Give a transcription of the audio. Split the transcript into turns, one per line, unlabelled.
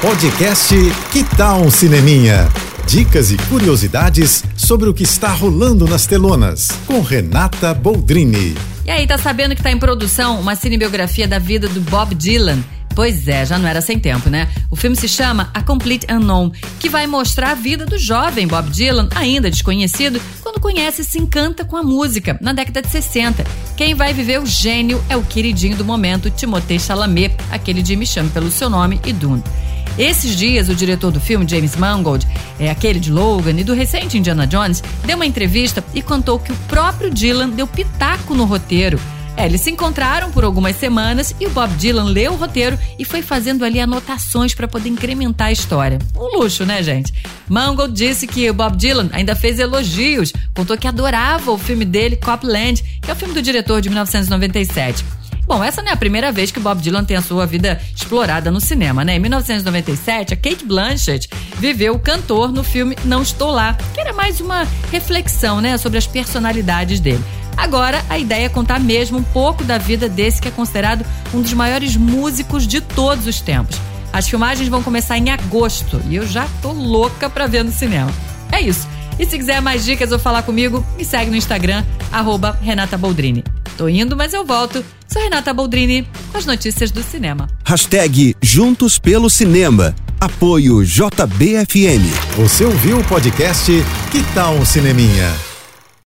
Podcast Que Tal um Cineminha? Dicas e curiosidades sobre o que está rolando nas telonas, com Renata Boldrini.
E aí, tá sabendo que tá em produção uma cinebiografia da vida do Bob Dylan? Pois é, já não era sem tempo, né? O filme se chama A Complete Unknown, que vai mostrar a vida do jovem Bob Dylan, ainda desconhecido, quando conhece e se encanta com a música, na década de 60. Quem vai viver o gênio é o queridinho do momento, Timothée Chalamet, aquele de Me Chame Pelo Seu Nome e Dune. Esses dias, o diretor do filme, James Mangold, é aquele de Logan e do recente Indiana Jones, deu uma entrevista e contou que o próprio Dylan deu pitaco no roteiro. É, eles se encontraram por algumas semanas e o Bob Dylan leu o roteiro e foi fazendo ali anotações para poder incrementar a história. Um luxo, né, gente? Mangold disse que o Bob Dylan ainda fez elogios, contou que adorava o filme dele, Copland, que é o filme do diretor de 1997. Bom, essa não é a primeira vez que Bob Dylan tem a sua vida explorada no cinema, né? Em 1997, a Kate Blanchett viveu o cantor no filme Não Estou Lá, que era mais uma reflexão, né, sobre as personalidades dele. Agora, a ideia é contar mesmo um pouco da vida desse que é considerado um dos maiores músicos de todos os tempos. As filmagens vão começar em agosto e eu já tô louca pra ver no cinema. É isso. E se quiser mais dicas ou falar comigo, me segue no Instagram, arroba Renata Boldrini. Tô indo, mas eu volto. Sou Renata Boldrini com as notícias do cinema.
Hashtag Juntos pelo Cinema. Apoio JBFM.
Você ouviu o podcast Que Tal um Cineminha?